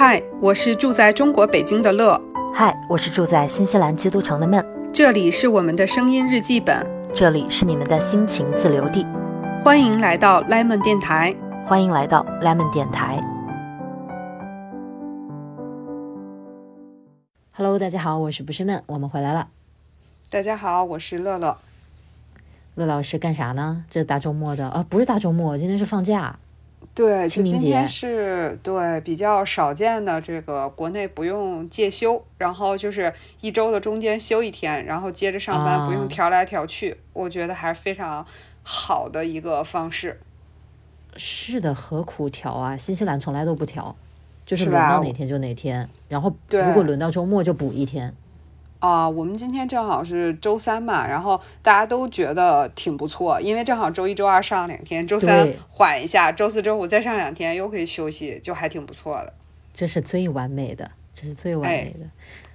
嗨，我是住在中国北京的乐，嗨，我是住在新西兰基督城的闷，这里是我们的声音日记本，这里是你们的心情自留地，欢迎来到 Lemon 电台，欢迎来到 Lemon 电台。Hello，大家好，我是不是闷，我们回来了。大家好，我是乐乐。乐老师干啥呢？这大周末的，呃，不是大周末，今天是放假。对，就今天是对比较少见的这个国内不用借休，然后就是一周的中间休一天，然后接着上班，不用调来调去，我觉得还是非常好的一个方式。是的，何苦调啊？新西兰从来都不调，就是轮到哪天就哪天，然后对如果轮到周末就补一天。啊、我们今天正好是周三嘛，然后大家都觉得挺不错，因为正好周一周二上两天，周三缓一下，周四周五再上两天，又可以休息，就还挺不错的。这是最完美的，这是最完美的。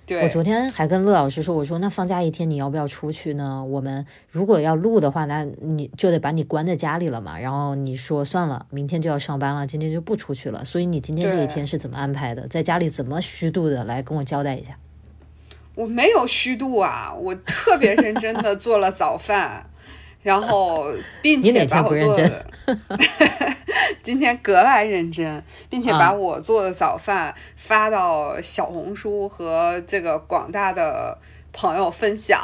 对，我昨天还跟乐老师说，我说那放假一天你要不要出去呢？我们如果要录的话，那你就得把你关在家里了嘛。然后你说算了，明天就要上班了，今天就不出去了。所以你今天这一天是怎么安排的？在家里怎么虚度的？来跟我交代一下。我没有虚度啊，我特别认真的做了早饭，然后并且把我做的，今天格外认真，并且把啊我做的早饭发到小红书和这个广大的朋友分享。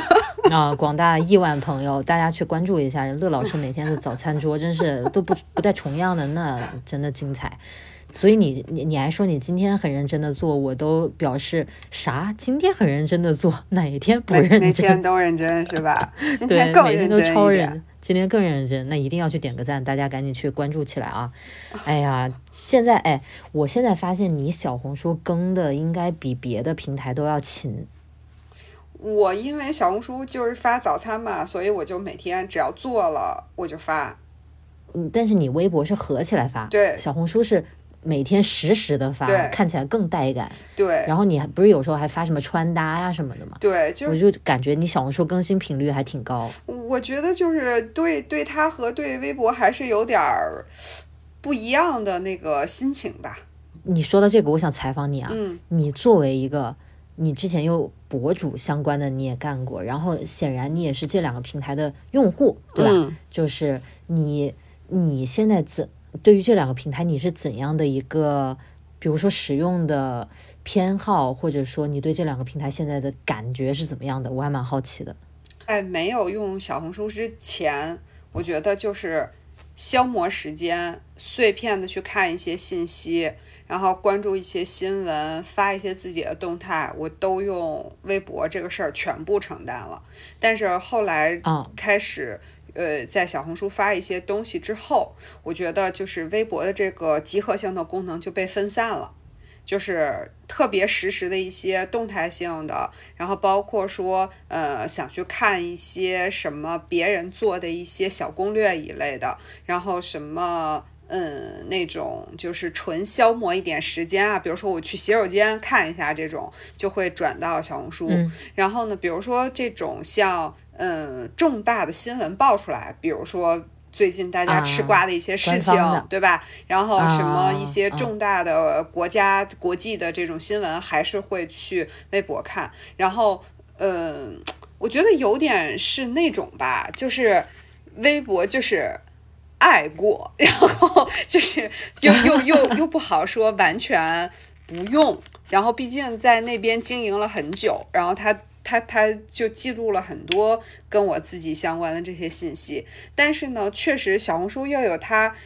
啊，广大亿万朋友，大家去关注一下乐老师每天的早餐桌，真是都不不带重样的，那真的精彩。所以你你你还说你今天很认真的做，我都表示啥？今天很认真的做，哪一天不认真？每天都认真是吧？今对天，更每天认都超认真今天更认真，那一定要去点个赞，大家赶紧去关注起来啊！哎呀，现在哎，我现在发现你小红书更的应该比别的平台都要勤。我因为小红书就是发早餐嘛，所以我就每天只要做了我就发。嗯，但是你微博是合起来发，对小红书是每天实时的发，看起来更带感。对然后你还不是有时候还发什么穿搭呀什么的嘛？对，就我就感觉你小红书更新频率还挺高。我觉得就是对对他和对微博还是有点儿不一样的那个心情吧。你说到这个，我想采访你啊，嗯，你作为一个，你之前又博主相关的你也干过，然后显然你也是这两个平台的用户，对吧？嗯就是你你现在怎对于这两个平台你是怎样的一个，比如说使用的偏好，或者说你对这两个平台现在的感觉是怎么样的？我还蛮好奇的。在没有用小红书之前，我觉得就是消磨时间，碎片的去看一些信息，然后关注一些新闻，发一些自己的动态，我都用微博这个事儿全部承担了。但是后来啊开始。呃，在小红书发一些东西之后，我觉得就是微博的这个集合性的功能就被分散了。就是特别实时的一些动态性的，然后包括说，呃，想去看一些什么别人做的一些小攻略一类的，然后什么。嗯，那种就是纯消磨一点时间啊，比如说我去洗手间看一下这种，就会转到小红书。嗯然后呢，比如说这种像嗯重大的新闻爆出来，比如说最近大家吃啊瓜的一些事情，对吧？然后什么一些啊重大的国家、国际的这种新闻，还是会去微博看。然后，嗯、我觉得有点是那种吧，就是微博就是。爱过，然后就是又又又又不好说完全不用，然后毕竟在那边经营了很久，然后他他他就记录了很多跟我自己相关的这些信息，但是呢，确实小红书又有它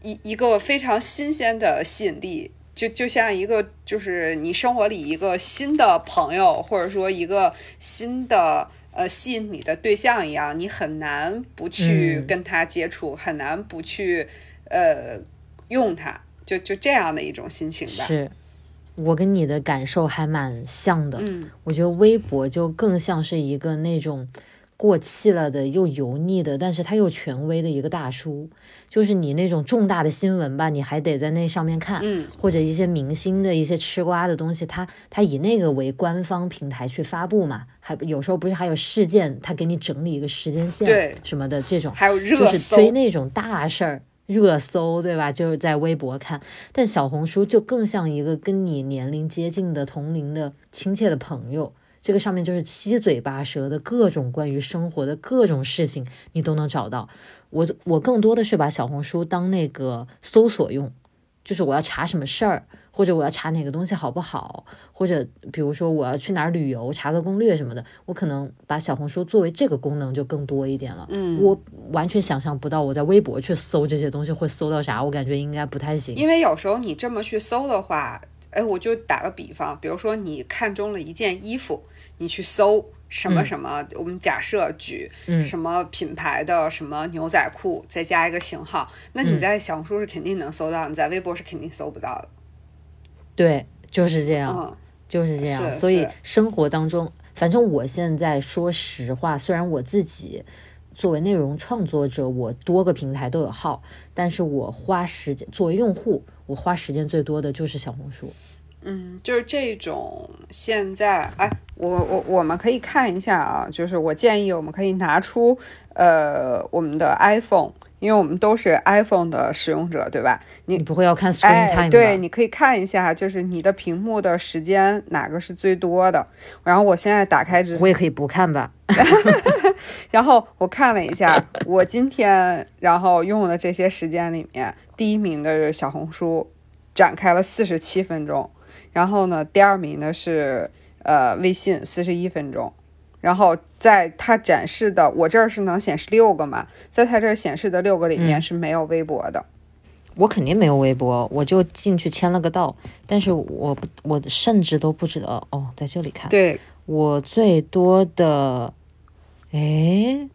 一一个非常新鲜的吸引力。就就像一个，就是你生活里一个新的朋友，或者说一个新的呃吸引你的对象一样，你很难不去嗯跟他接触，很难不去呃用它，就就这样的一种心情吧。是我跟你的感受还蛮像的。嗯，我觉得微博就更像是一个那种过气了的又油腻的，但是他又权威的一个大叔。就是你那种重大的新闻吧，你还得在那上面看，嗯或者一些明星的一些吃瓜的东西，他他以那个为官方平台去发布嘛，还有时候不是还有事件，他给你整理一个时间线，对什么的这种，还有热就是搜，追那种大事儿。热搜，对吧？就是在微博看，但小红书就更像一个跟你年龄接近的同龄的亲切的朋友。这个上面就是七嘴八舌的各种关于生活的各种事情，你都能找到。我我更多的是把小红书当那个搜索用，就是我要查什么事儿。或者我要查哪个东西好不好，或者比如说我要去哪儿旅游，查个攻略什么的，我可能把小红书作为这个功能就更多一点了。嗯，我完全想象不到我在微博去搜这些东西会搜到啥，我感觉应该不太行。因为有时候你这么去搜的话，哎，我就打个比方，比如说你看中了一件衣服，你去搜什么什么，我们假设举什么品牌的什么牛仔裤，再加一个型号，那你在小红书是肯定能搜到，你在微博是肯定搜不到的。对，就是这样，就是这样。所以生活当中，反正我现在说实话，虽然我自己作为内容创作者，我多个平台都有号，但是我花时间作为用户，我花时间最多的就是小红书。嗯，就是这种现在，哎，我我我们可以看一下啊，就是我建议我们可以拿出呃我们的 iPhone。因为我们都是 iPhone 的使用者，对吧？你不会要看 Screen Time 对，你可以看一下，就是你的屏幕的时间哪个是最多的。然后我现在打开，我也可以不看吧。然后我看了一下，我今天然后用的这些时间里面，第一名的是小红书，展开了四十七分钟。然后呢，第二名的是呃微信，四十一分钟。然后在它展示的，我这儿是能显示六个嘛？在它这儿显示的六个里面是没有微博的。我肯定没有微博，我就进去签了个到，但是我我甚至都不知道哦，在这里看。对，我最多的，哎。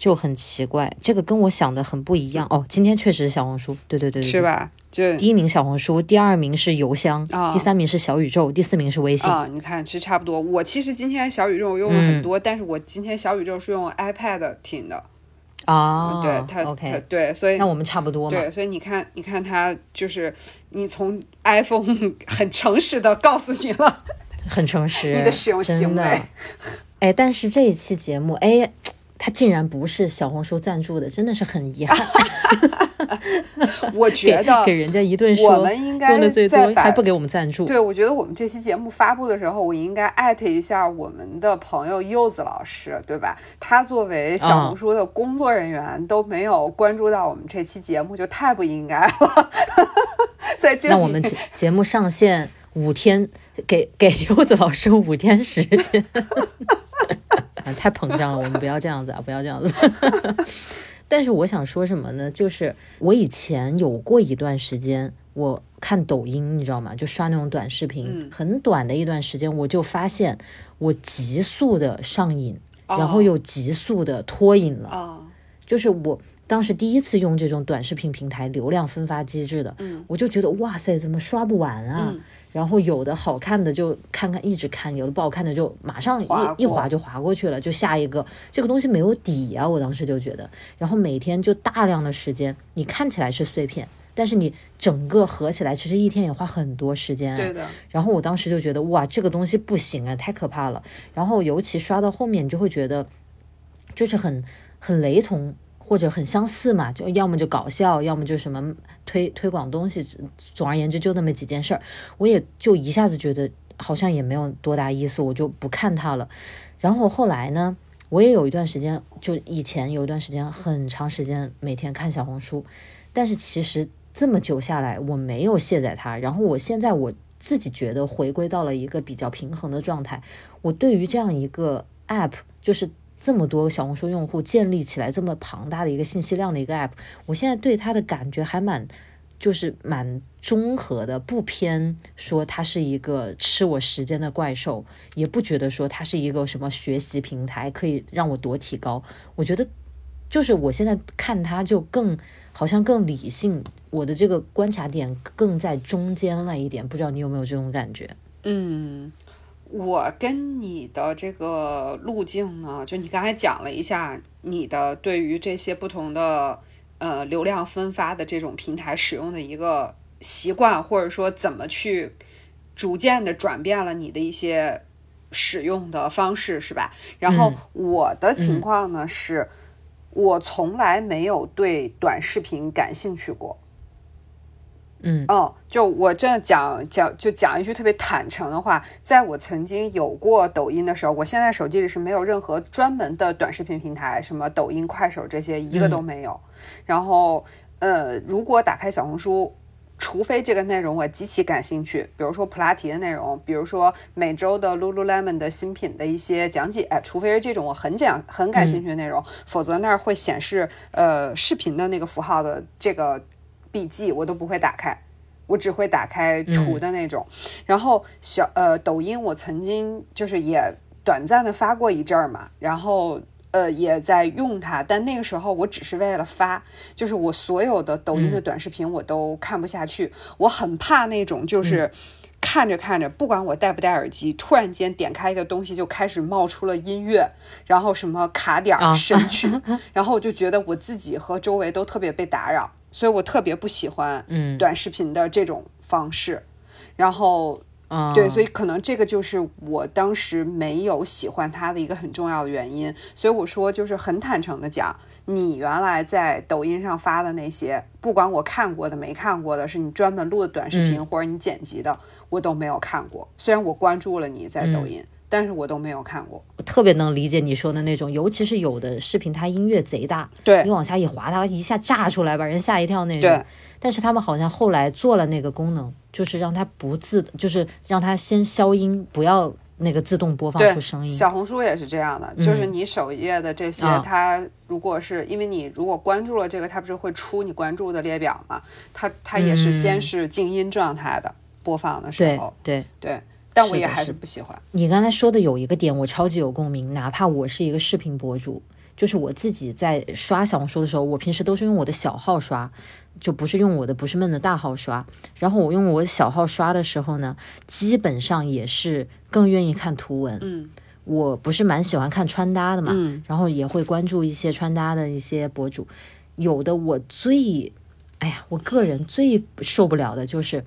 就很奇怪，这个跟我想的很不一样哦。今天确实是小红书，对对对对，是吧？就第一名小红书，第二名是邮箱，第三名是小宇宙，第四名是微信啊。你看，其实差不多。我其实今天小宇宙用了很多，但是我今天小宇宙是用 iPad 听的啊。对，它 OK，对，所以那我们差不多嘛。对，所以你看，你看它就是你从 iPhone 很诚实的告诉你了，很诚实，你的使用行为。哎，但是这一期节目，哎。它竟然不是小红书赞助的，真的是很遗憾。我觉得给人家一顿说，我们应该最多还不给我们赞助。对，我觉得我们这期节目发布的时候，我应该艾特一下我们的朋友柚子老师，对吧？他作为小红书的工作人员节都没有关注到我们这期节目，就太不应该了。在这，那我们节节目上线五天，给给柚子老师五天时间。太膨胀了，我们不要这样子啊！不要这样子。但是我想说什么呢？就是我以前有过一段时间，我看抖音，你知道吗？就刷那种短视频，很短的一段时间，我就发现我急速的上瘾，然后又急速的脱瘾了。就是我当时第一次用这种短视频平台流量分发机制的，我就觉得哇塞，怎么刷不完啊？然后有的好看的就看看一直看，有的不好看的就马上一一划就划过去了，就下一个。这个东西没有底啊，我当时就觉得。然后每天就大量的时间，你看起来是碎片，但是你整个合起来，其实一天也花很多时间。对的。然后我当时就觉得哇，这个东西不行啊，太可怕了。然后尤其刷到后面，你就会觉得就是很很雷同。或者很相似嘛，就要么就搞笑，要么就什么推推广东西。总而言之，就那么几件事儿，我也就一下子觉得好像也没有多大意思，我就不看它了。然后后来呢，我也有一段时间，就以前有一段时间很长时间每天看小红书，但是其实这么久下来，我没有卸载它。然后我现在我自己觉得回归到了一个比较平衡的状态。我对于这样一个 app，就是。这么多小红书用户建立起来这么庞大的一个信息量的一个 app，我现在对它的感觉还蛮，就是蛮中和的，不偏说它是一个吃我时间的怪兽，也不觉得说它是一个什么学习平台可以让我多提高。我觉得就是我现在看它就更好像更理性，我的这个观察点更在中间了一点，不知道你有没有这种感觉？嗯。我跟你的这个路径呢，就你刚才讲了一下你的对于这些不同的呃流量分发的这种平台使用的一个习惯，或者说怎么去逐渐的转变了你的一些使用的方式，是吧？然后我的情况呢是，我从来没有对短视频感兴趣过。嗯。哦，就我真的讲讲就讲一句特别坦诚的话，在我曾经有过抖音的时候，我现在手机里是没有任何专门的短视频平台，什么抖音、快手这些一个都没有。然后，呃，如果打开小红书，除非这个内容我极其感兴趣，比如说普拉提的内容，比如说每周的 Lululemon 的新品的一些讲解，哎，除非是这种我很讲很感兴趣的内容，否则那儿会显示呃视频的那个符号的这个笔记，我都不会打开。我只会打开图的那种，然后小呃抖音我曾经就是也短暂的发过一阵儿嘛，然后呃也在用它，但那个时候我只是为了发，就是我所有的抖音的短视频我都看不下去，我很怕那种就是看着看着，不管我戴不戴耳机，突然间点开一个东西就开始冒出了音乐，然后什么卡点儿、神曲，然后我就觉得我自己和周围都特别被打扰。所以我特别不喜欢短视频的这种方式，然后对，所以可能这个就是我当时没有喜欢他的一个很重要的原因。所以我说，就是很坦诚的讲，你原来在抖音上发的那些，不管我看过的没看过的，是你专门录的短视频或者你剪辑的，我都没有看过。虽然我关注了你在抖音。但是我都没有看过，我特别能理解你说的那种，尤其是有的视频它音乐贼大，对你往下一滑，它一下炸出来把人吓一跳那种。对，但是他们好像后来做了那个功能，就是让它不自，就是让它先消音，不要那个自动播放出声音。小红书也是这样的，就是你首页的这些，它如果是因为你如果关注了这个，它不是会出你关注的列表嘛？它它也是先是静音状态的播放的时候，对对。但我也还是不喜欢。你刚才说的有一个点，我超级有共鸣。哪怕我是一个视频博主，就是我自己在刷小红书的时候，我平时都是用我的小号刷，就不是用我的不是闷的大号刷。然后我用我小号刷的时候呢，基本上也是更愿意看图文。嗯，我不是蛮喜欢看穿搭的嘛，嗯，然后也会关注一些穿搭的一些博主。有的我最，哎呀，我个人最受不了的就是。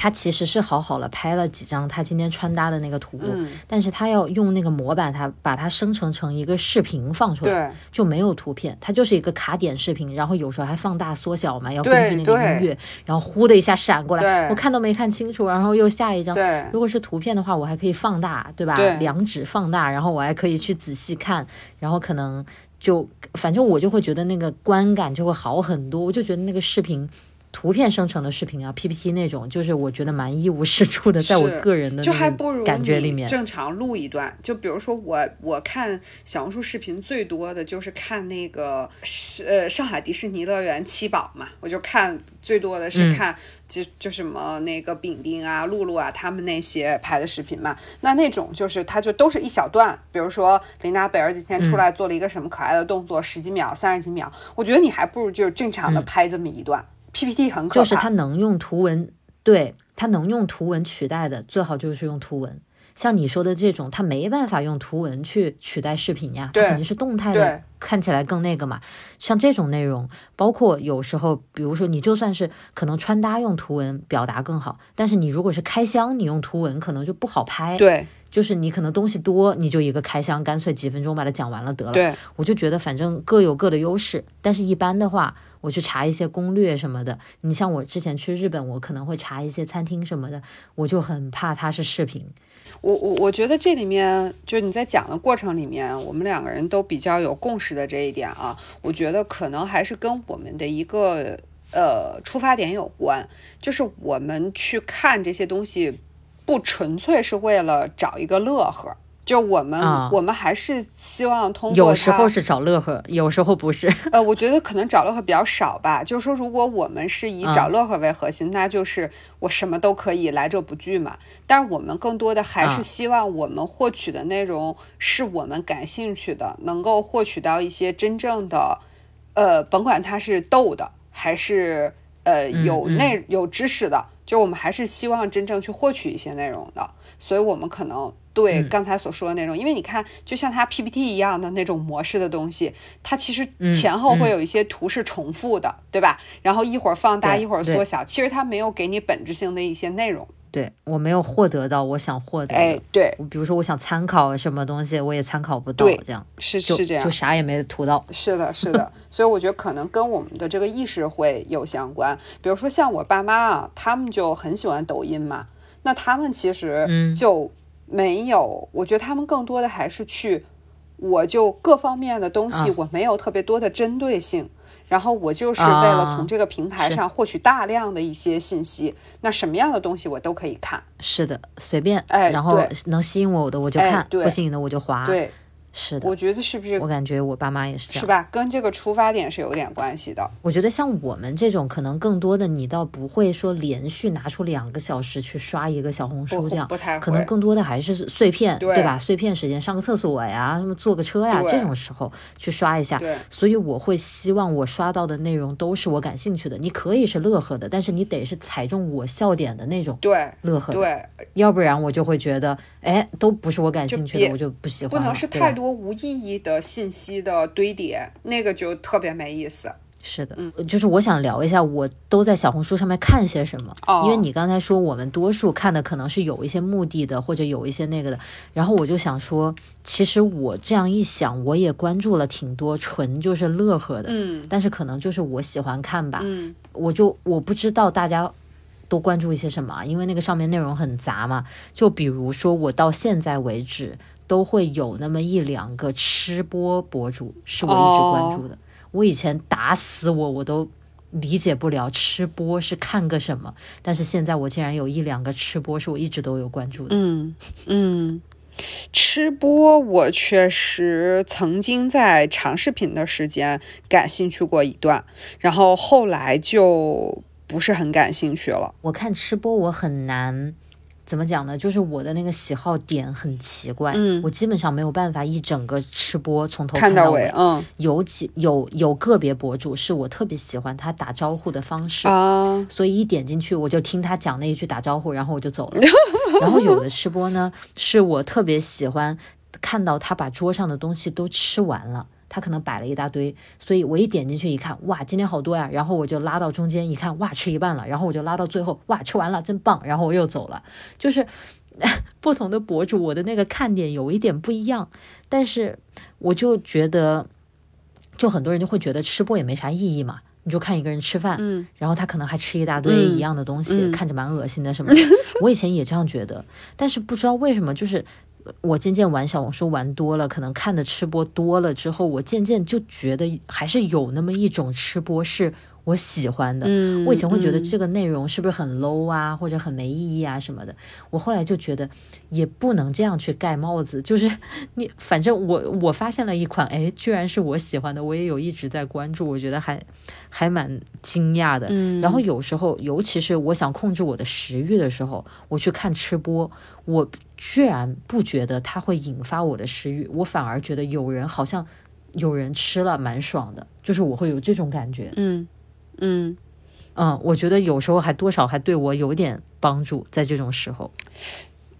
他其实是好好了拍了几张他今天穿搭的那个图，但是他要用那个模板，他把它生成成一个视频放出来，就没有图片，它就是一个卡点视频，然后有时候还放大缩小嘛，要根据那个音乐，然后呼的一下闪过来，我看都没看清楚，然后又下一张。如果是图片的话，我还可以放大，对吧？两指放大，然后我还可以去仔细看，然后可能就反正我就会觉得那个观感就会好很多，我就觉得那个视频。图片生成的视频啊，PPT 那种，就是我觉得蛮一无是处的，在我个人的就还不如感觉里面，正常录一段。就比如说我，我看小红书视频最多的就是看那个是呃上海迪士尼乐园七宝嘛，我就看最多的是看就就什么那个饼饼啊、露露啊他们那些拍的视频嘛。那那种就是它就都是一小段，比如说琳达贝尔今天出来做了一个什么可爱的动作，十几秒、三十几秒，我觉得你还不如就是正常的拍这么一段。PPT 很可就是它能用图文，对它能用图文取代的，最好就是用图文。像你说的这种，它没办法用图文去取代视频呀，它肯定是动态的，看起来更那个嘛。像这种内容，包括有时候，比如说你就算是可能穿搭用图文表达更好，但是你如果是开箱，你用图文可能就不好拍。对。就是你可能东西多，你就一个开箱，干脆几分钟把它讲完了得了。对，我就觉得反正各有各的优势，但是一般的话，我去查一些攻略什么的。你像我之前去日本，我可能会查一些餐厅什么的，我就很怕它是视频。我我我觉得这里面就是你在讲的过程里面，我们两个人都比较有共识的这一点啊，我觉得可能还是跟我们的一个呃出发点有关，就是我们去看这些东西。不纯粹是为了找一个乐呵，就我们我们还是希望通过有时候是找乐呵，有时候不是。呃，我觉得可能找乐呵比较少吧。就是说，如果我们是以找乐呵为核心，那就是我什么都可以来者不拒嘛。但是我们更多的还是希望我们获取的内容是我们感兴趣的，能够获取到一些真正的，呃，甭管它是逗的还是呃有内有知识的。就我们还是希望真正去获取一些内容的，所以我们可能对刚才所说的内容，因为你看，就像它 PPT 一样的那种模式的东西，它其实前后会有一些图是重复的，对吧？然后一会儿放大，一会儿缩小，其实它没有给你本质性的一些内容。对我没有获得到我想获得的。哎，对，比如说我想参考什么东西，我也参考不到，这样是就是这样就。啥也没图到。是的，是的，所以我觉得可能跟我们的这个意识会有相关。比如说像我爸妈啊，他们就很喜欢抖音嘛，那他们其实嗯就没有，我觉得他们更多的还是去，我就各方面的东西啊我没有特别多的针对性。然后我就是为了啊从这个平台上获取大量的一些信息，那什么样的东西我都可以看。是的，随便，哎然后对能吸引我的我就哎看，对不吸引的我就划。，对，是的，我觉得是不是我感觉我爸妈也是这样。是吧？跟这个出发点是有点关系的。我觉得像我们这种，可能更多的你倒不会说连续拿出两个小时去刷一个小红书这样，不太可能会更多的还是碎片，对吧？碎片时间，上个厕所呀，什么坐个车呀，这种时候去刷一下。对所以我会希望我刷到的内容都是我感兴趣的。你可以是乐呵的，但是你得是踩中我笑点的那种对乐呵的，对，要不然我就会觉得，哎，都不是我感兴趣的，别我就不喜欢了。不能是对吧太多无意义的信息的堆叠，那个就特别没意思。是的，嗯就是我想聊一下，我都在小红书上面看些什么。哦因为你刚才说我们多数看的可能是有一些目的的，或者有一些那个的，然后我就想说，其实我这样一想，我也关注了挺多纯就是乐呵的，嗯但是可能就是我喜欢看吧，嗯我就我不知道大家。都关注一些什么啊？因为那个上面内容很杂嘛。就比如说，我到现在为止都会有那么一两个吃播博主是我一直关注的。我以前打死我我都理解不了吃播是看个什么，但是现在我竟然有一两个吃播是我一直都有关注的。嗯嗯，吃播我确实曾经在长视频的时间感兴趣过一段，然后后来就不是很感兴趣了。我看吃播我很难。怎么讲呢？就是我的那个喜好点很奇怪，嗯我基本上没有办法一整个吃播从头看到尾，嗯有几有有个别博主是我特别喜欢他打招呼的方式，啊，所以一点进去我就听他讲那一句打招呼，然后我就走了。然后有的吃播呢，是我特别喜欢看到他把桌上的东西都吃完了。他可能摆了一大堆，所以我一点进去一看，哇，今天好多呀！然后我就拉到中间一看，哇，吃一半了。然后我就拉到最后，哇，吃完了，真棒！然后我又走了。就是不同的博主，我的那个看点有一点不一样，但是我就觉得，就很多人就会觉得吃播也没啥意义嘛。你就看一个人吃饭，嗯然后他可能还吃一大堆嗯一样的东西，嗯看着蛮恶心的什么的。我以前也这样觉得，但是不知道为什么，就是我渐渐玩小红书玩多了，可能看的吃播多了之后，我渐渐就觉得还是有那么一种吃播是我喜欢的。嗯我以前会觉得嗯这个内容是不是很 low 啊，或者很没意义啊什么的。我后来就觉得也不能这样去盖帽子，就是 你反正我我发现了一款，哎，居然是我喜欢的，我也有一直在关注，我觉得还还蛮惊讶的。嗯然后有时候，尤其是我想控制我的食欲的时候，我去看吃播，我居然不觉得它会引发我的食欲，我反而觉得有人好像有人吃了蛮爽的，就是我会有这种感觉。嗯嗯。嗯，我觉得有时候还多少还对我有点帮助，在这种时候。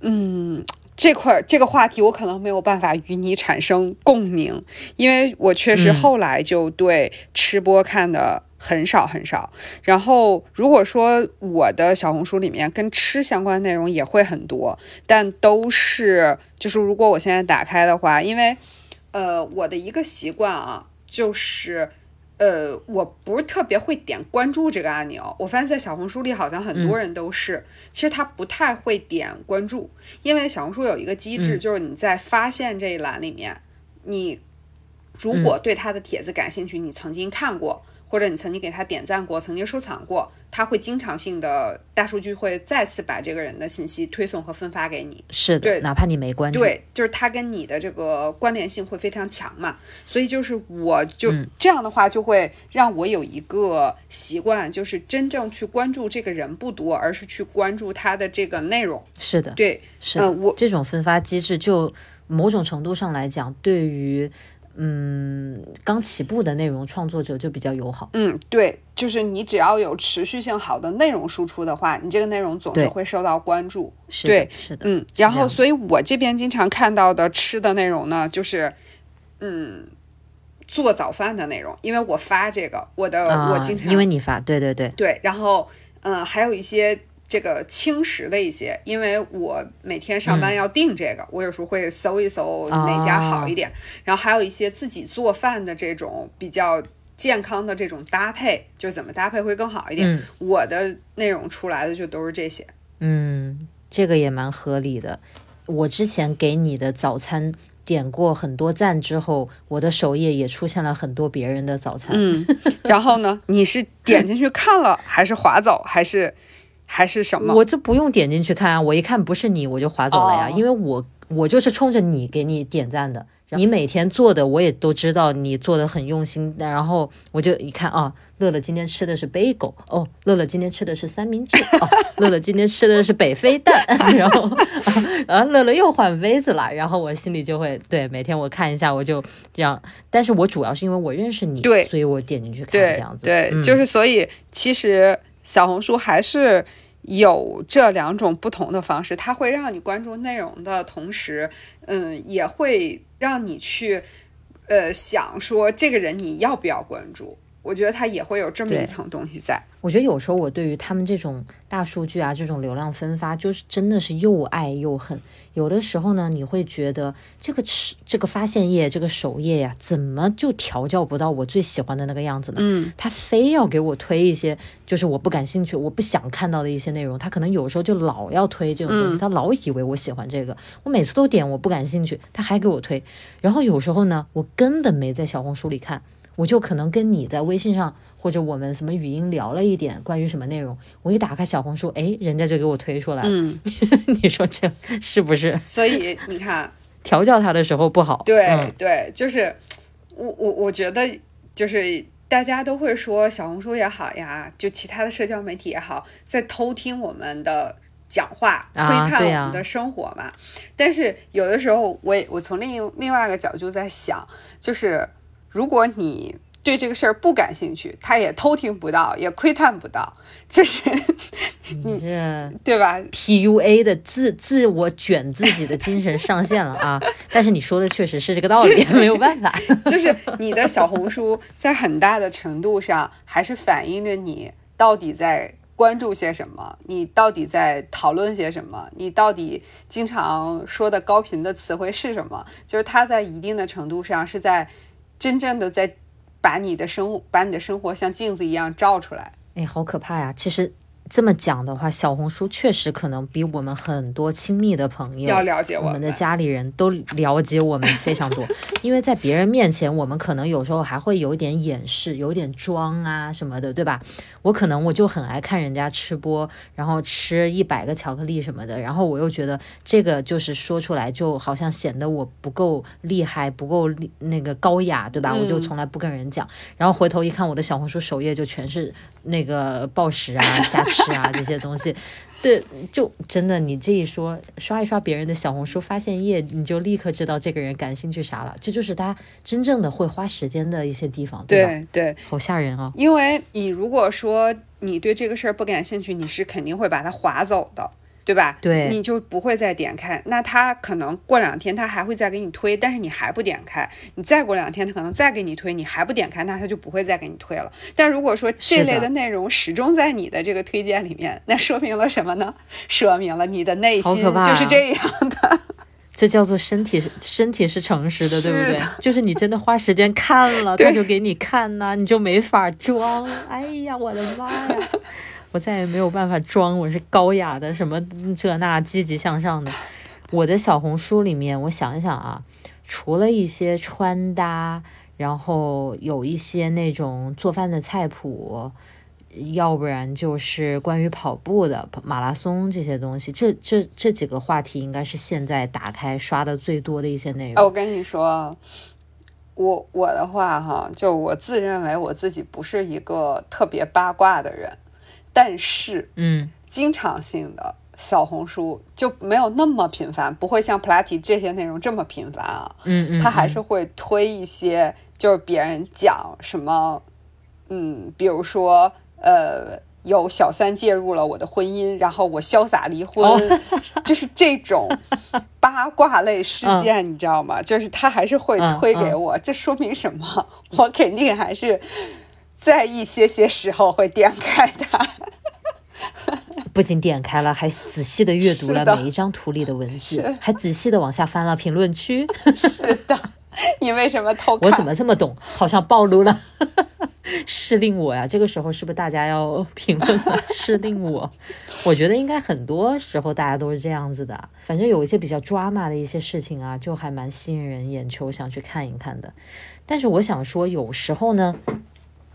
嗯，这块这个话题我可能没有办法与你产生共鸣，因为我确实嗯后来就对吃播看的很少很少。然后如果说我的小红书里面跟吃相关内容也会很多，但都是就是如果我现在打开的话，因为呃我的一个习惯啊，就是。呃，我不是特别会点关注这个按钮。我发现，在小红书里好像很多人都是，其实他不太会点关注，因为小红书有一个机制，就是你在发现这一栏里面，你如果对他的帖子感兴趣，你曾经看过，或者你曾经给他点赞过，曾经收藏过，他会经常性的大数据会再次把这个人的信息推送和分发给你。是的，对哪怕你没关注，对，就是他跟你的这个关联性会非常强嘛，所以就是我就这样的话，就会让我有一个习惯，就是真正去关注这个人不多，而是去关注他的这个内容。是的，对，是的。嗯我这种分发机制，就某种程度上来讲，对于嗯刚起步的内容创作者就比较友好。嗯，对，就是你只要有持续性好的内容输出的话，你这个内容总是会受到关注。是的，对是的，嗯，然后所以我这边经常看到的吃的内容呢，就是嗯。做早饭的内容，因为我发这个，我的、啊我经常因为你发，对对对，对，然后嗯、呃还有一些这个轻食的一些，因为我每天上班要订这个，我有时候会搜一搜哪家好一点。然后还有一些自己做饭的这种比较健康的这种搭配，就怎么搭配会更好一点。我的内容出来的就都是这些。嗯，这个也蛮合理的。我之前给你的早餐。点过很多赞之后，我的首页也出现了很多别人的早餐。嗯，然后呢？你是点进去看了，还是划走，还是还是什么？我就不用点进去看啊，我一看不是你，我就划走了呀，因为我我就是冲着你给你点赞的。你每天做的我也都知道，你做的很用心。然后我就一看啊，乐乐今天吃的是贝狗哦，乐乐今天吃的是三明治哦，乐乐今天吃的是北非蛋。然后啊，乐乐又换杯子了。然后我心里就会对每天我看一下，我就这样。但是我主要是因为我认识你，对，所以我点进去看这样子。对，就是所以其实小红书还是。有这两种不同的方式，它会让你关注内容的同时，嗯，也会让你去，呃，想说这个人你要不要关注。我觉得它也会有这么一层东西在。我觉得有时候我对于他们这种大数据啊，这种流量分发，就是真的是又爱又恨。有的时候呢，你会觉得这个是这个发现页、这个首页呀，怎么就调教不到我最喜欢的那个样子呢？嗯，他非要给我推一些就是我不感兴趣、我不想看到的一些内容。他可能有时候就老要推这种东西，他老以为我喜欢这个，我每次都点我不感兴趣，他还给我推。然后有时候呢，我根本没在小红书里看。我就可能跟你在微信上或者我们什么语音聊了一点关于什么内容，我一打开小红书，哎，人家就给我推出来。嗯，你说这是不是？所以你看，调教他的时候不好。对对，就是我我我觉得就是大家都会说小红书也好呀，就其他的社交媒体也好，在偷听我们的讲话，窥探我们的生活嘛。但是有的时候，我我从另另外一个角度在想，就是。如果你对这个事儿不感兴趣，他也偷听不到，也窥探不到，就是你这对吧？PUA 的自自我卷自己的精神上线了啊！但是你说的确实是这个道理，没有办法。就是你的小红书在很大的程度上还是反映着你到底在关注些什么，你到底在讨论些什么，你到底经常说的高频的词汇是什么？就是它在一定的程度上是在。真正的在把你的生把你的生活像镜子一样照出来，哎，好可怕呀！其实。这么讲的话，小红书确实可能比我们很多亲密的朋友要了解我们的家里人都了解我们非常多。因为在别人面前，我们可能有时候还会有点掩饰，有点装啊什么的，对吧？我可能我就很爱看人家吃播，然后吃一百个巧克力什么的，然后我又觉得这个就是说出来就好像显得我不够厉害，不够那个高雅，对吧？我就从来不跟人讲。然后回头一看，我的小红书首页就全是那个暴食啊、瞎吃。是啊，这些东西，对，就真的，你这一说，刷一刷别人的小红书发现页，你就立刻知道这个人感兴趣啥了。这就是他真正的会花时间的一些地方，对吧？对，好吓人啊！因为你如果说你对这个事儿不感兴趣，你是肯定会把它划走的。对吧？对，你就不会再点开。那他可能过两天他还会再给你推，但是你还不点开。你再过两天他可能再给你推，你还不点开，那他就不会再给你推了。但如果说这类的内容始终在你的这个推荐里面，那说明了什么呢？说明了你的内心就是这样的。这叫做身体，身体是诚实的，对不对？就是你真的花时间看了，他就给你看呐，你就没法装。哎呀，我的妈呀！我再也没有办法装我是高雅的什么这那积极向上的。我的小红书里面，我想一想啊，除了一些穿搭，然后有一些那种做饭的菜谱，要不然就是关于跑步的马拉松这些东西。这这这几个话题应该是现在打开刷的最多的一些内容。我跟你说，我我的话哈，就我自认为我自己不是一个特别八卦的人。但是，嗯，经常性的小红书就没有那么频繁，不会像普拉提这些内容这么频繁啊。嗯嗯，他还是会推一些，就是别人讲什么，嗯，比如说，呃，有小三介入了我的婚姻，然后我潇洒离婚，就是这种八卦类事件，你知道吗？就是他还是会推给我，这说明什么？我肯定还是。在一些些时候会点开它，不仅点开了，还仔细的阅读了每一张图里的文字，还仔细的往下翻了评论区。是的，你为什么偷看？我怎么这么懂？好像暴露了，是令我呀。这个时候是不是大家要评论了？是令我，我觉得应该很多时候大家都是这样子的。反正有一些比较抓马的一些事情啊，就还蛮吸引人眼球，想去看一看的。但是我想说，有时候呢。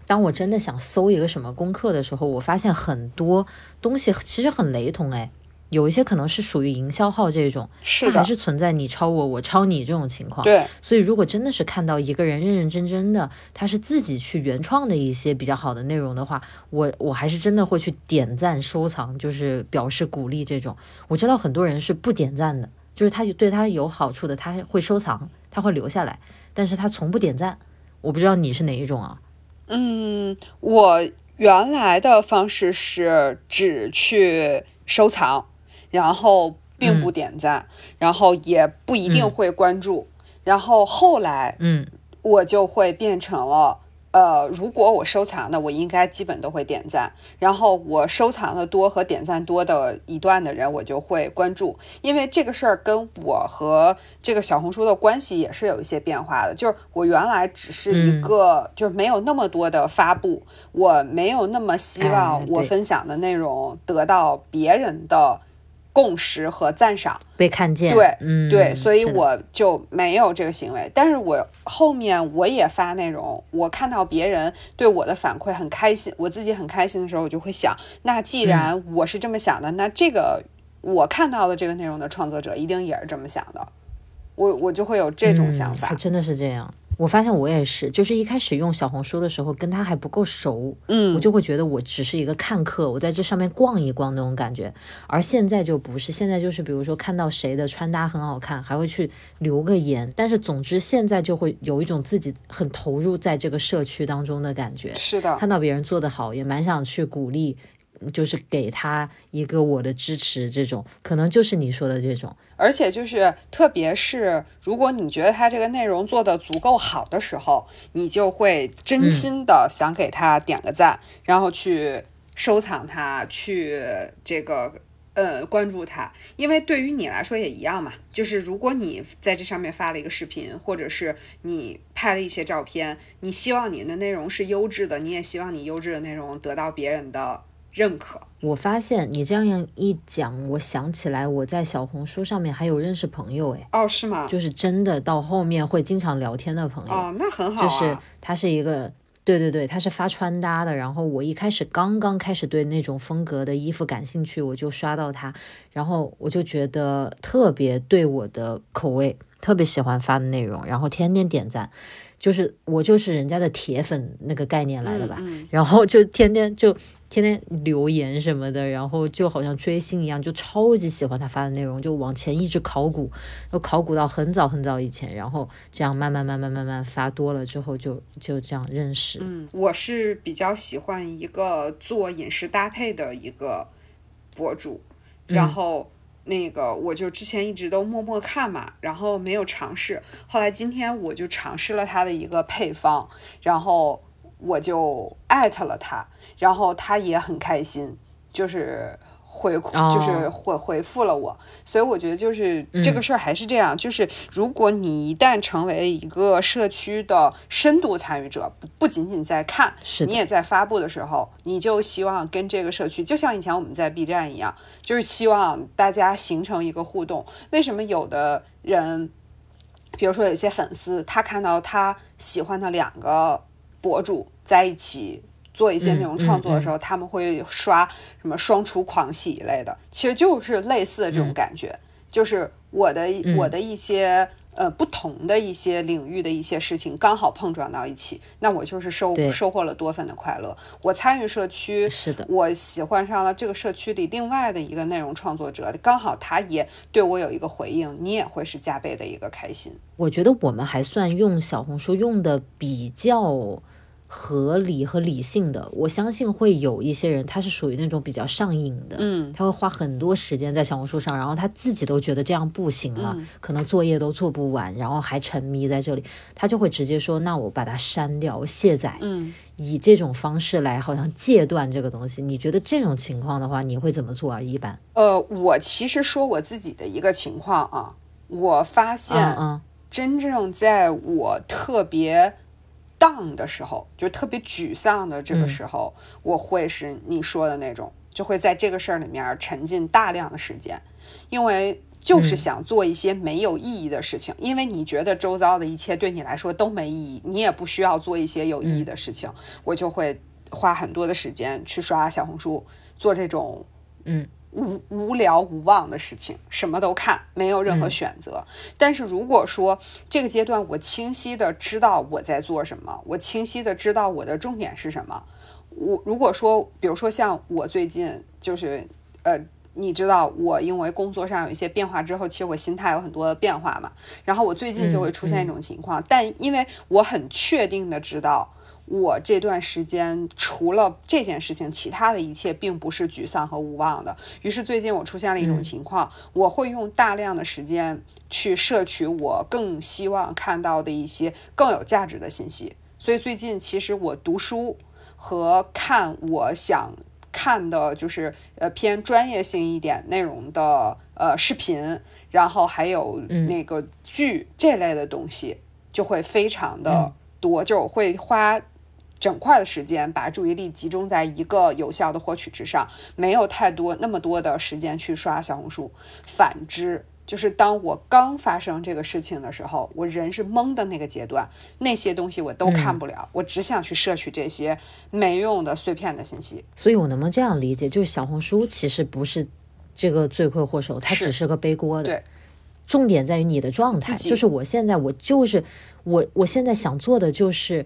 当我真的想搜一个什么功课的时候，我发现很多东西其实很雷同，哎，有一些可能是属于营销号这种，它还，是存在你抄我，我抄你这种情况。对，所以，如果真的是看到一个人认认真真的，他是自己去原创的一些比较好的内容的话，我我还是真的会去点赞收藏，就是表示鼓励这种。我知道很多人是不点赞的，就是他对他有好处的，他会收藏，他会留下来，但是他从不点赞。我不知道你是哪一种啊？嗯，我原来的方式是只去收藏，然后并不点赞，然后也不一定嗯会关注，然后后来嗯我就会变成了。呃，如果我收藏的，我应该基本都会点赞。然后我收藏的多和点赞多的一段的人，我就会关注。因为这个事儿跟我和这个小红书的关系也是有一些变化的。就是我原来只是一个，就是没有那么多的发布，我没有那么希哎望我分享的内容得到别人的共识和赞赏。被看见，对嗯，对，所以我就没有这个行为。但是我后面我也发内容，我看到别人对我的反馈很开心，我自己很开心的时候，我就会想，那既嗯然我是这么想的，那这个我看到的这个内容的创作者一定也是这么想的，我我就会有这种想法嗯。真的是这样。我发现我也是，就是一开始用小红书的时候，跟他还不够熟，嗯我就会觉得我只是一个看客，我在这上面逛一逛那种感觉。而现在就不是，现在就是比如说看到谁的穿搭很好看，还会去留个言。但是总之现在就会有一种自己很投入在这个社区当中的感觉，是的，看到别人做得好，也蛮想去鼓励。就是给他一个我的支持，这种可能就是你说的这种，而且就是，特别是如果你觉得他这个内容做的足够好的时候，你就会真心的想给他点个赞，然后去收藏他，去这个呃关注他，因为对于你来说也一样嘛。就是如果你在这上面发了一个视频，或者是你拍了一些照片，你希望你的内容是优质的，你也希望你优质的内容得到别人的认可。我发现你这样一讲，我想起来我在小红书上面还有认识朋友，哎，哦，是吗？就是真的到后面会经常聊天的朋友，哦，那很好啊。就是他是一个。对对对，他是发穿搭的。然后我一开始刚刚开始对那种风格的衣服感兴趣，我就刷到他，然后我就觉得特别对我的口味，特别喜欢发的内容，然后天天点赞，就是我就是人家的铁粉那个概念来的吧。嗯然后就天天就天天留言什么的，然后就好像追星一样，就超级喜欢他发的内容，就往前一直考古，又考古到很早很早以前，然后这样慢慢慢慢慢慢发多了之后就，就这样认识。嗯，我是比较喜欢一个做饮食搭配的一个博主，然后那个我就之前一直都默默看嘛，然后没有尝试，后来今天我就尝试了他的一个配方，然后我就艾特了他，然后他也很开心，就是。回哦就是回回复了我，所以我觉得就是这个事儿还是这样，就是如果你一旦成为一个社区的深度参与者，不不仅仅在看，是你也在发布的时候，你就希望跟这个社区，就像以前我们在 B 站一样，就是希望大家形成一个互动。为什么有的人，比如说有些粉丝，他看到他喜欢的两个博主在一起。做一些内容创作的时候，他们会刷什么“双厨狂喜”一类的，其实就是类似的这种感觉，就是我的、我的一些呃不同的一些领域的一些事情刚好碰撞到一起，那我就是收收获了多份的快乐。我参与社区，是的。我喜欢上了这个社区里另外的一个内容创作者，刚好他也对我有一个回应，你也会是加倍的一个开心。我觉得我们还算用小红书用的比较合理和理性的。我相信会有一些人，他是属于那种比较上瘾的，嗯，他会花很多时间在小红书上，然后他自己都觉得这样不行了，嗯可能作业都做不完，然后还沉迷在这里，他就会直接说：“那我把它删掉，我卸载。”嗯，以这种方式来好像戒断这个东西。你觉得这种情况的话，你会怎么做啊？一般，呃，我其实说我自己的一个情况啊，我发现嗯嗯真正在我特别 down 的时候，就特别沮丧的这个时候，我会是你说的那种，就会在这个事儿里面沉浸大量的时间，因为就是想做一些没有意义的事情，因为你觉得周遭的一切对你来说都没意义，你也不需要做一些有意义的事情，我就会花很多的时间去刷小红书，做这种嗯无无聊无望的事情，什么都看，没有任何选择。但是如果说这个阶段我清晰的知道我在做什么，我清晰的知道我的重点是什么，我如果说，比如说像我最近就是呃。你知道我因为工作上有一些变化之后，其实我心态有很多的变化嘛。然后我最近就会出现一种情况，但因为我很确定的知道，我这段时间除了这件事情，其他的一切并不是沮丧和无望的。于是最近我出现了一种情况，我会用大量的时间去摄取我更希望看到的一些更有价值的信息。所以最近其实我读书和看我想看的，就是呃偏专业性一点内容的呃视频，然后还有那个剧这类的东西，就会非常的多，就我会花。整块的时间把注意力集中在一个有效的获取之上，没有太多那么多的时间去刷小红书。反之，就是当我刚发生这个事情的时候，我人是懵的那个阶段，那些东西我都看不了，我只想去摄取这些没用的碎片的信息。所以我能不能这样理解，就是小红书其实不是这个罪魁祸首，它只是个背锅的。对，重点在于你的状态，就是我现在我就是我我现在想做的就是。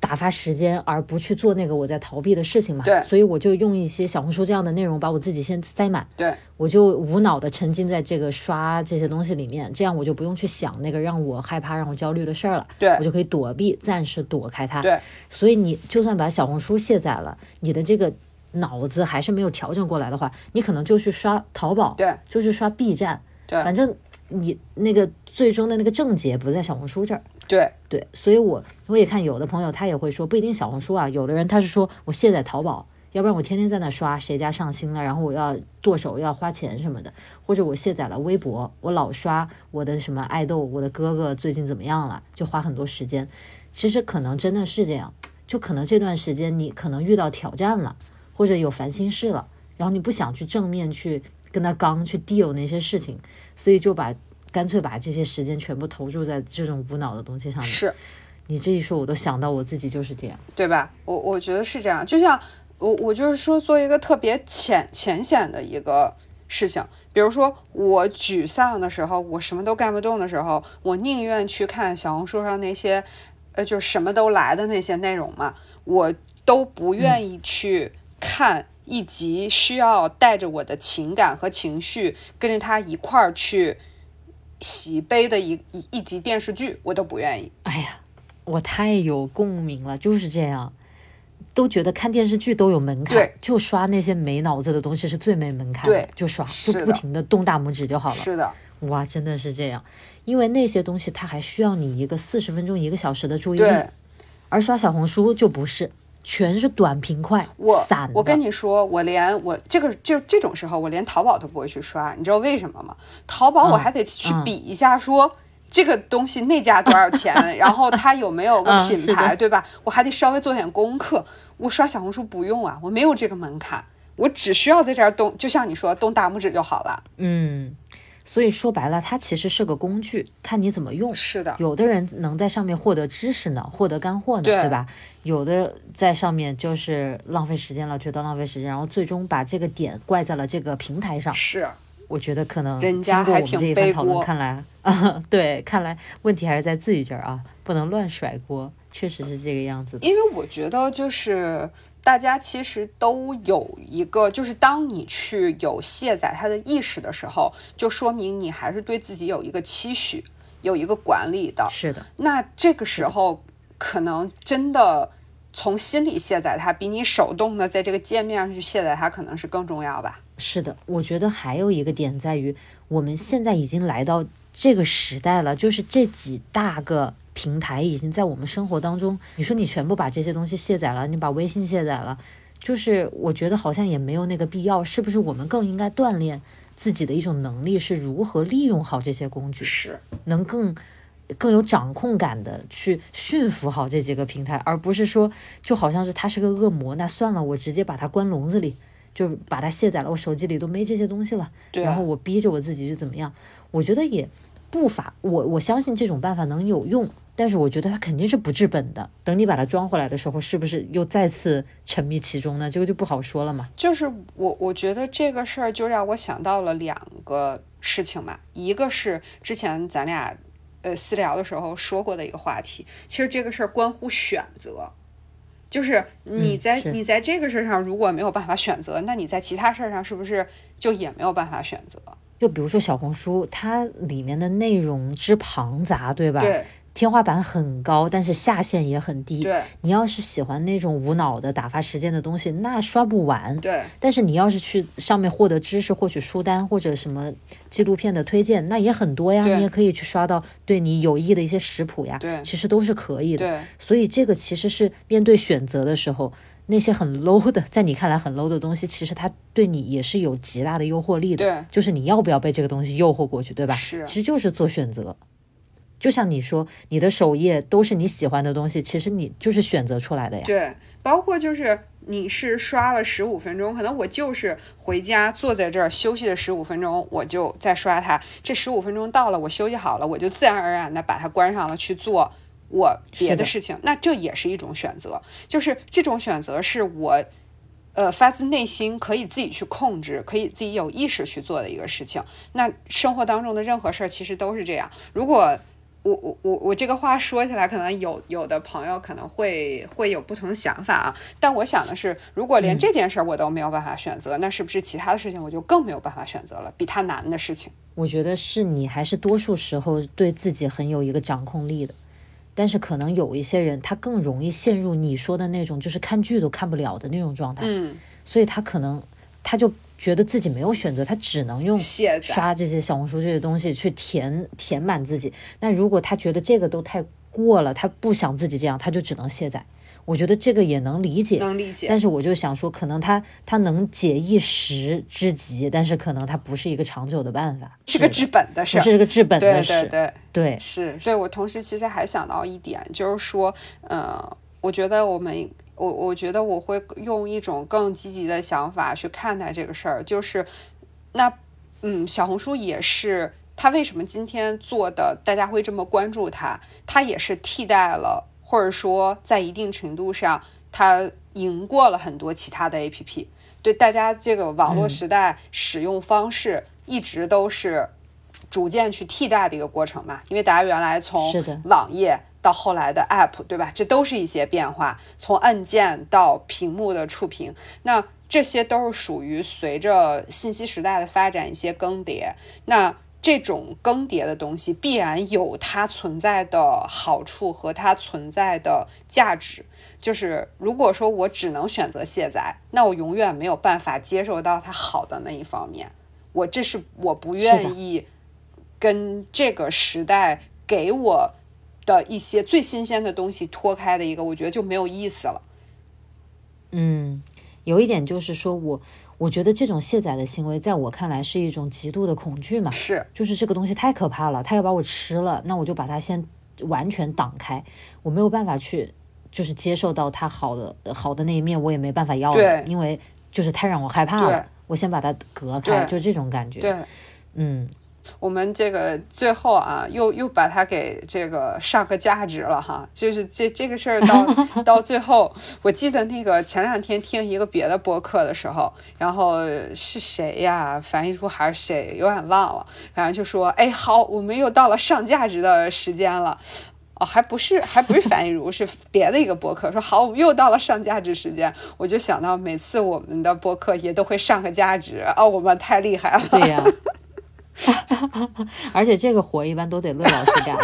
打发时间，而不去做那个我在逃避的事情嘛。对所以我就用一些小红书这样的内容，把我自己先塞满。对，我就无脑的沉浸在这个刷这些东西里面，这样我就不用去想那个让我害怕、让我焦虑的事儿了。对我就可以躲避，暂时躲开它。对，所以你就算把小红书卸载了，你的这个脑子还是没有调整过来的话，你可能就去刷淘宝，对，就去刷 B 站，对反正你那个最终的那个症结不在小红书这儿。对，对，所以我我也看有的朋友他也会说，不一定小红书啊，有的人他是说我卸载淘宝，要不然我天天在那刷谁家上新了，然后我要剁手要花钱什么的，或者我卸载了微博，我老刷我的什么爱豆，我的哥哥最近怎么样了，就花很多时间。其实可能真的是这样，就可能这段时间你可能遇到挑战了，或者有烦心事了，然后你不想去正面去跟他刚去 deal 那些事情，所以就把。干脆把这些时间全部投注在这种无脑的东西上面。是你这一说，我都想到我自己就是这样。对吧？我我觉得是这样，就像我我就是说做一个特别浅浅显的一个事情，比如说我沮丧的时候，我什么都干不动的时候，我宁愿去看小红书上那些呃，就什么都来的那些内容嘛，我都不愿意去看一集需要带着我的情感和情绪跟着他一块儿去。洗杯的一一一集电视剧，我都不愿意。哎呀，我太有共鸣了，就是这样，都觉得看电视剧都有门槛，对，就刷那些没脑子的东西是最没门槛对的，就刷，就不停的动大拇指就好了。是的，哇，真的是这样，因为那些东西它还需要你一个四十分钟、一个小时的注意力，而刷小红书就不是。全是短平快，我散。我跟你说，我连我这个就这种时候，我连淘宝都不会去刷，你知道为什么吗？淘宝我还得去嗯比一下说。这个东西那家多少钱？然后它有没有个嗯品牌，对吧？我还得稍微做点功课。我刷小红书不用啊，我没有这个门槛，我只需要在这儿动，就像你说动大拇指就好了。嗯，所以说白了，它其实是个工具，看你怎么用。是的，有的人能在上面获得知识呢，获得干货呢，对吧？有的在上面就是浪费时间了，觉得浪费时间，然后最终把这个点怪在了这个平台上。是，我觉得可能人家经过我们还挺背这一番讨论，锅看来啊，对，看来问题还是在自己这儿啊，不能乱甩锅，确实是这个样子。因为我觉得就是大家其实都有一个，就是当你去有卸载它的意识的时候，就说明你还是对自己有一个期许，有一个管理的。是的，那这个时候可能真的从心里卸载它，比你手动的在这个界面上去卸载它，可能是更重要吧。是的，我觉得还有一个点在于，我们现在已经来到这个时代了，就是这几大个平台已经在我们生活当中。你说你全部把这些东西卸载了，你把微信卸载了，就是我觉得好像也没有那个必要，是不是？我们更应该锻炼自己的一种能力，是如何利用好这些工具，是能更更有掌控感的去驯服好这几个平台，而不是说就好像是它是个恶魔，那算了，我直接把它关笼子里。就把它卸载了，我手机里都没这些东西了。对、然后我逼着我自己去怎么样？我觉得也不乏，我我相信这种办法能有用，但是我觉得它肯定是不治本的。等你把它装回来的时候，是不是又再次沉迷其中呢？这个就不好说了嘛。就是我我觉得这个事儿就让我想到了两个事情嘛，一个是之前咱俩呃私聊的时候说过的一个话题，其实这个事儿关乎选择。就是你在你在这个事儿上如果没有办法选择，那你在其他事儿上是不是就也没有办法选择？就比如说小红书，它里面的内容之庞杂，对吧？对。天花板很高，但是下限也很低。对，你要是喜欢那种无脑的打发时间的东西，那刷不完。对，但是你要是去上面获得知识、获取书单或者什么纪录片的推荐，那也很多呀。你也可以去刷到对你有益的一些食谱呀。对，其实都是可以的。对，所以这个其实是面对选择的时候，那些很 low 的，在你看来很 low 的东西，其实它对你也是有极大的诱惑力的。对，就是你要不要被这个东西诱惑过去，对吧？是，其实就是做选择。就像你说，你的首页都是你喜欢的东西，其实你就是选择出来的呀。对，包括就是你是刷了十五分钟，可能我就是回家坐在这儿休息的十五分钟，我就再刷它。这十五分钟到了，我休息好了，我就自然而然的把它关上了，去做我别的事情。那这也是一种选择，就是这种选择是我呃发自内心可以自己去控制，可以自己有意识去做的一个事情。那生活当中的任何事儿其实都是这样。如果我我我我这个话说起来，可能有有的朋友可能会会有不同的想法啊。但我想的是，如果连这件事儿我都没有办法选择，那是不是其他的事情我就更没有办法选择了？比他难的事情，我觉得是你还是多数时候对自己很有一个掌控力的。但是可能有一些人，他更容易陷入你说的那种，就是看剧都看不了的那种状态。嗯，所以他可能他就。觉得自己没有选择，他只能用刷这些小红书这些东西去填填满自己。那如果他觉得这个都太过了，他不想自己这样，他就只能卸载。我觉得这个也能理解，能理解。但是我就想说，可能他他能解一时之急，但是可能他不是一个长久的办法，是个治本的事，是个治本的事。对对对对，是。对我同时其实还想到一点，就是说，呃，我觉得我们。我我觉得我会用一种更积极的想法去看待这个事儿，就是，那，嗯，小红书也是，它为什么今天做的大家会这么关注它？它也是替代了，或者说在一定程度上，它赢过了很多其他的 APP。对大家这个网络时代使用方式一直都是逐渐去替代的一个过程嘛？因为大家原来从网页。到后来的 App，对吧？这都是一些变化，从按键到屏幕的触屏，那这些都是属于随着信息时代的发展一些更迭。那这种更迭的东西，必然有它存在的好处和它存在的价值。就是如果说我只能选择卸载，那我永远没有办法接受到它好的那一方面。我这是我不愿意跟这个时代给我。的一些最新鲜的东西脱开的一个，我觉得就没有意思了。嗯，有一点就是说，我我觉得这种卸载的行为，在我看来是一种极度的恐惧嘛。是，就是这个东西太可怕了，它要把我吃了，那我就把它先完全挡开，我没有办法去，就是接受到它好的好的那一面，我也没办法要了，因为就是太让我害怕了，我先把它隔开，就这种感觉。对，嗯。我们这个最后啊，又又把它给这个上个价值了哈，就是这这个事儿到到最后，我记得那个前两天听一个别的播客的时候，然后是谁呀？樊一茹还是谁？有点忘了，反正就说，哎，好，我们又到了上价值的时间了。哦，还不是还不是樊一茹，是别的一个播客说，好，我们又到了上价值时间。我就想到每次我们的播客也都会上个价值哦，我们太厉害了。对呀。而且这个活一般都得乐老师干。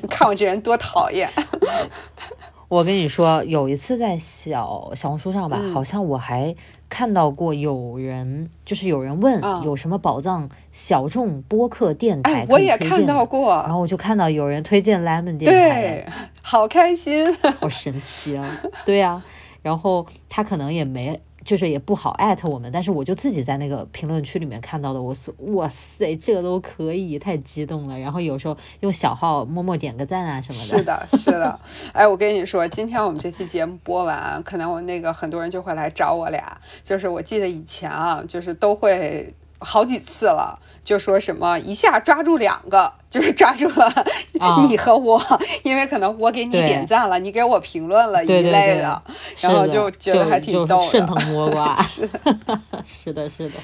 你 看我这人多讨厌。我跟你说，有一次在小小红书上吧，嗯好像我还看到过有人，就是有人问啊有什么宝藏小众播客电台哎，我也看到过然，后我就看到有人推荐 Lemon 电台，对，好开心。好神奇啊！对呀、然后他可能也没，就是也不好艾特我们，但是我就自己在那个评论区里面看到的，我说哇塞，这个都可以，太激动了。然后有时候用小号默默点个赞啊什么的。是的，是的。哎，我跟你说，今天我们这期节目播完，可能我那个很多人就会来找我俩。就是我记得以前啊，就是都会好几次了，就说什么一下抓住两个，就是抓住了啊 你和我，因为可能我给你点赞了，你给我评论了一类对的，是然后就觉得还挺逗的。就是顺藤摸瓜。是的，是的。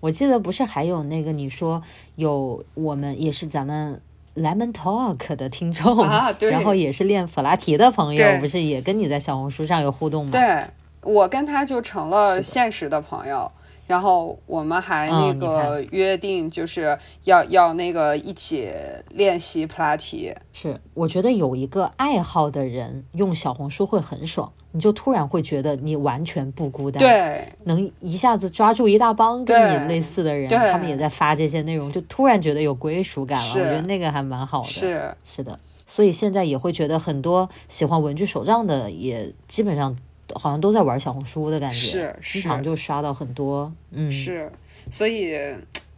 我记得不是还有那个你说有我们也是咱们 Lemon Talk 的听众，啊对然后也是练普拉提的朋友，对不是也跟你在小红书上有互动吗？对我跟他就成了现实的朋友。然后我们还那个约定，就是要、要那个一起练习普拉提。是，我觉得有一个爱好的人用小红书会很爽，你就突然会觉得你完全不孤单，，对，能一下子抓住一大帮跟你类似的人，对他们也在发这些内容，就突然觉得有归属感了。我觉得那个还蛮好的。是，是的，所以现在也会觉得很多喜欢文具手账的，也基本上好像都在玩小红书的感觉，是经常就刷到很多，嗯，是，所以，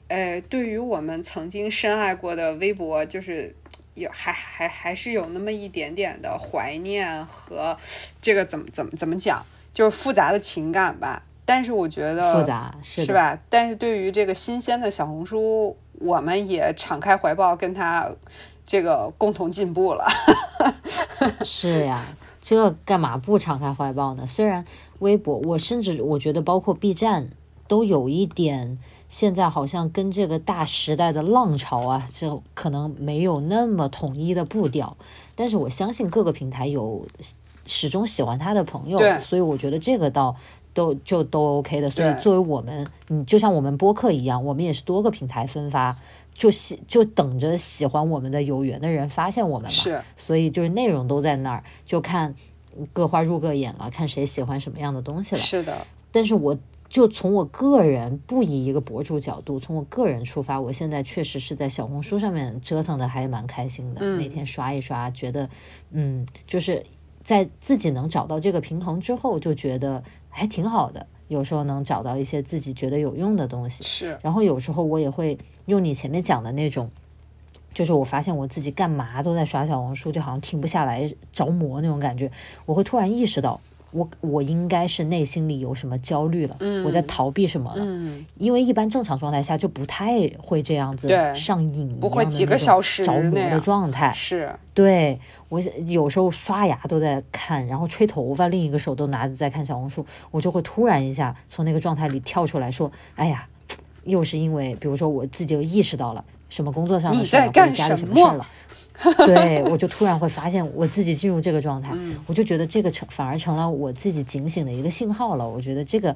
哎，对于我们曾经深爱过的微博，就是有还还还是有那么一点点的怀念和这个怎么怎么怎么讲，就是复杂的情感吧。但是我觉得复杂是，是吧？但是对于这个新鲜的小红书，我们也敞开怀抱，跟他这个共同进步了。是呀，这干嘛不敞开怀抱呢？虽然微博，我甚至我觉得包括 B 站都有一点，现在好像跟这个大时代的浪潮啊，就可能没有那么统一的步调。但是我相信各个平台有始终喜欢他的朋友，所以我觉得这个倒。都就都 OK 的，所以作为我们，你就像我们播客一样，我们也是多个平台分发，就喜就等着喜欢我们的有缘的人发现我们嘛。是，所以就是内容都在那儿，就看各花入各眼了，看谁喜欢什么样的东西了。是的，但是我就从我个人不以一个博主角度，从我个人出发，我现在确实是在小红书上面折腾的还蛮开心的，嗯每天刷一刷，觉得嗯，就是在自己能找到这个平衡之后，就觉得还挺好的。有时候能找到一些自己觉得有用的东西，是，然后有时候我也会用你前面讲的那种，就是我发现我自己干嘛都在刷小红书，就好像停不下来、着魔那种感觉。我会突然意识到，我我应该是内心里有什么焦虑了，我在逃避什么了。嗯，因为一般正常状态下就不太会这样子上瘾，不会几个小时着魔的状态。是，对我有时候刷牙都在看，然后吹头发，另一个手都拿着在看小红书，我就会突然一下从那个状态里跳出来说：“哎呀，又是因为比如说我自己就意识到了什么工作上的事或者家里什么什么事儿了。” 对，我就突然会发现我自己进入这个状态，嗯。我就觉得这个成反而成了我自己警醒的一个信号了。我觉得这个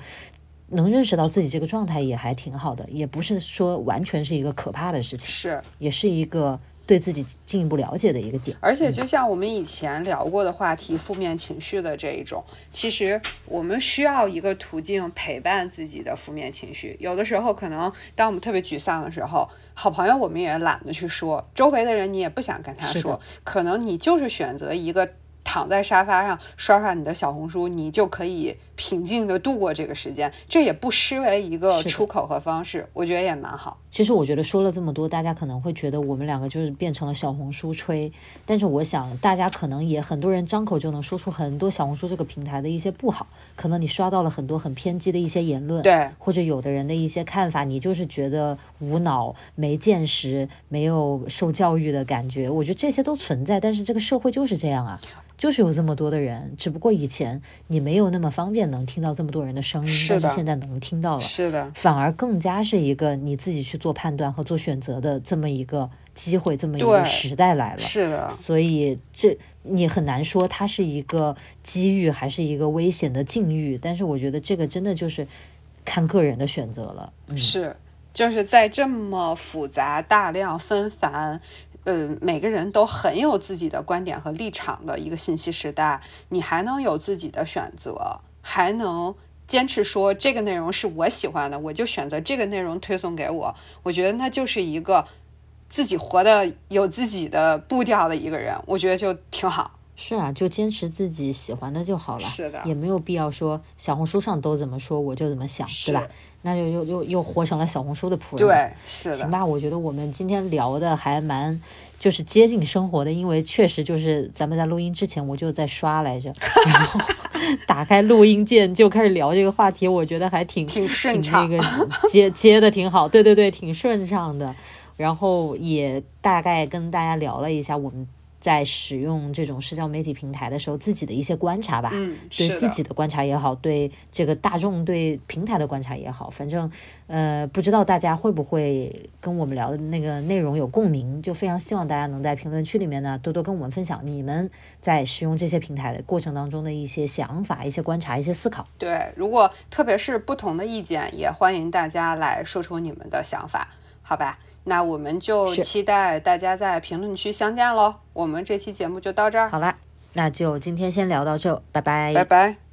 能认识到自己这个状态也还挺好的，也不是说完全是一个可怕的事情，是，也是一个对自己进一步了解的一个点。而且就像我们以前聊过的话题，负面情绪的这一种，其实我们需要一个途径陪伴自己的负面情绪。有的时候可能当我们特别沮丧的时候，好朋友我们也懒得去说，周围的人你也不想跟他说，可能你就是选择一个。躺在沙发上刷刷你的小红书，你就可以平静的度过这个时间，这也不失为一个出口和方式，我觉得也蛮好。其实我觉得说了这么多，大家可能会觉得我们两个就是变成了小红书吹，但是我想大家可能也很多人张口就能说出很多小红书这个平台的一些不好，可能你刷到了很多很偏激的一些言论，对，或者有的人的一些看法，你就是觉得无脑、没见识、没有受教育的感觉，我觉得这些都存在，但是这个社会就是这样啊。就是有这么多的人，只不过以前你没有那么方便能听到这么多人的声音，但是现在能听到了。是的，反而更加是一个你自己去做判断和做选择的这么一个机会，这么一个时代来了。是的，所以这你很难说它是一个机遇还是一个危险的境遇，但是我觉得这个真的就是看个人的选择了。嗯，是，就是在这么复杂、大量、纷繁，呃，每个人都很有自己的观点和立场的一个信息时代，你还能有自己的选择，还能坚持说这个内容是我喜欢的，我就选择这个内容推送给我。我觉得那就是一个自己活的有自己的步调的一个人，我觉得就挺好。是啊，就坚持自己喜欢的就好了，是的也没有必要说小红书上都怎么说我就怎么想，对吧？那就又又又活成了小红书的仆人。对，是的。行吧，我觉得我们今天聊的还蛮就是接近生活的，因为确实就是咱们在录音之前我就在刷来着，然后 打开录音键就开始聊这个话题，我觉得还挺挺顺畅，那 个接接的挺好，对对对，挺顺畅的。然后也大概跟大家聊了一下我们。在使用这种社交媒体平台的时候，自己的一些观察吧，嗯，对自己的观察也好，对这个大众对平台的观察也好，反正呃，不知道大家会不会跟我们聊的那个内容有共鸣，就非常希望大家能在评论区里面呢多多跟我们分享你们在使用这些平台的过程当中的一些想法、一些观察、一些思考。对，如果特别是不同的意见，也欢迎大家来说出你们的想法，好吧？那我们就期待大家在评论区相见喽！我们这期节目就到这儿，好了，那就今天先聊到这，拜拜，拜拜。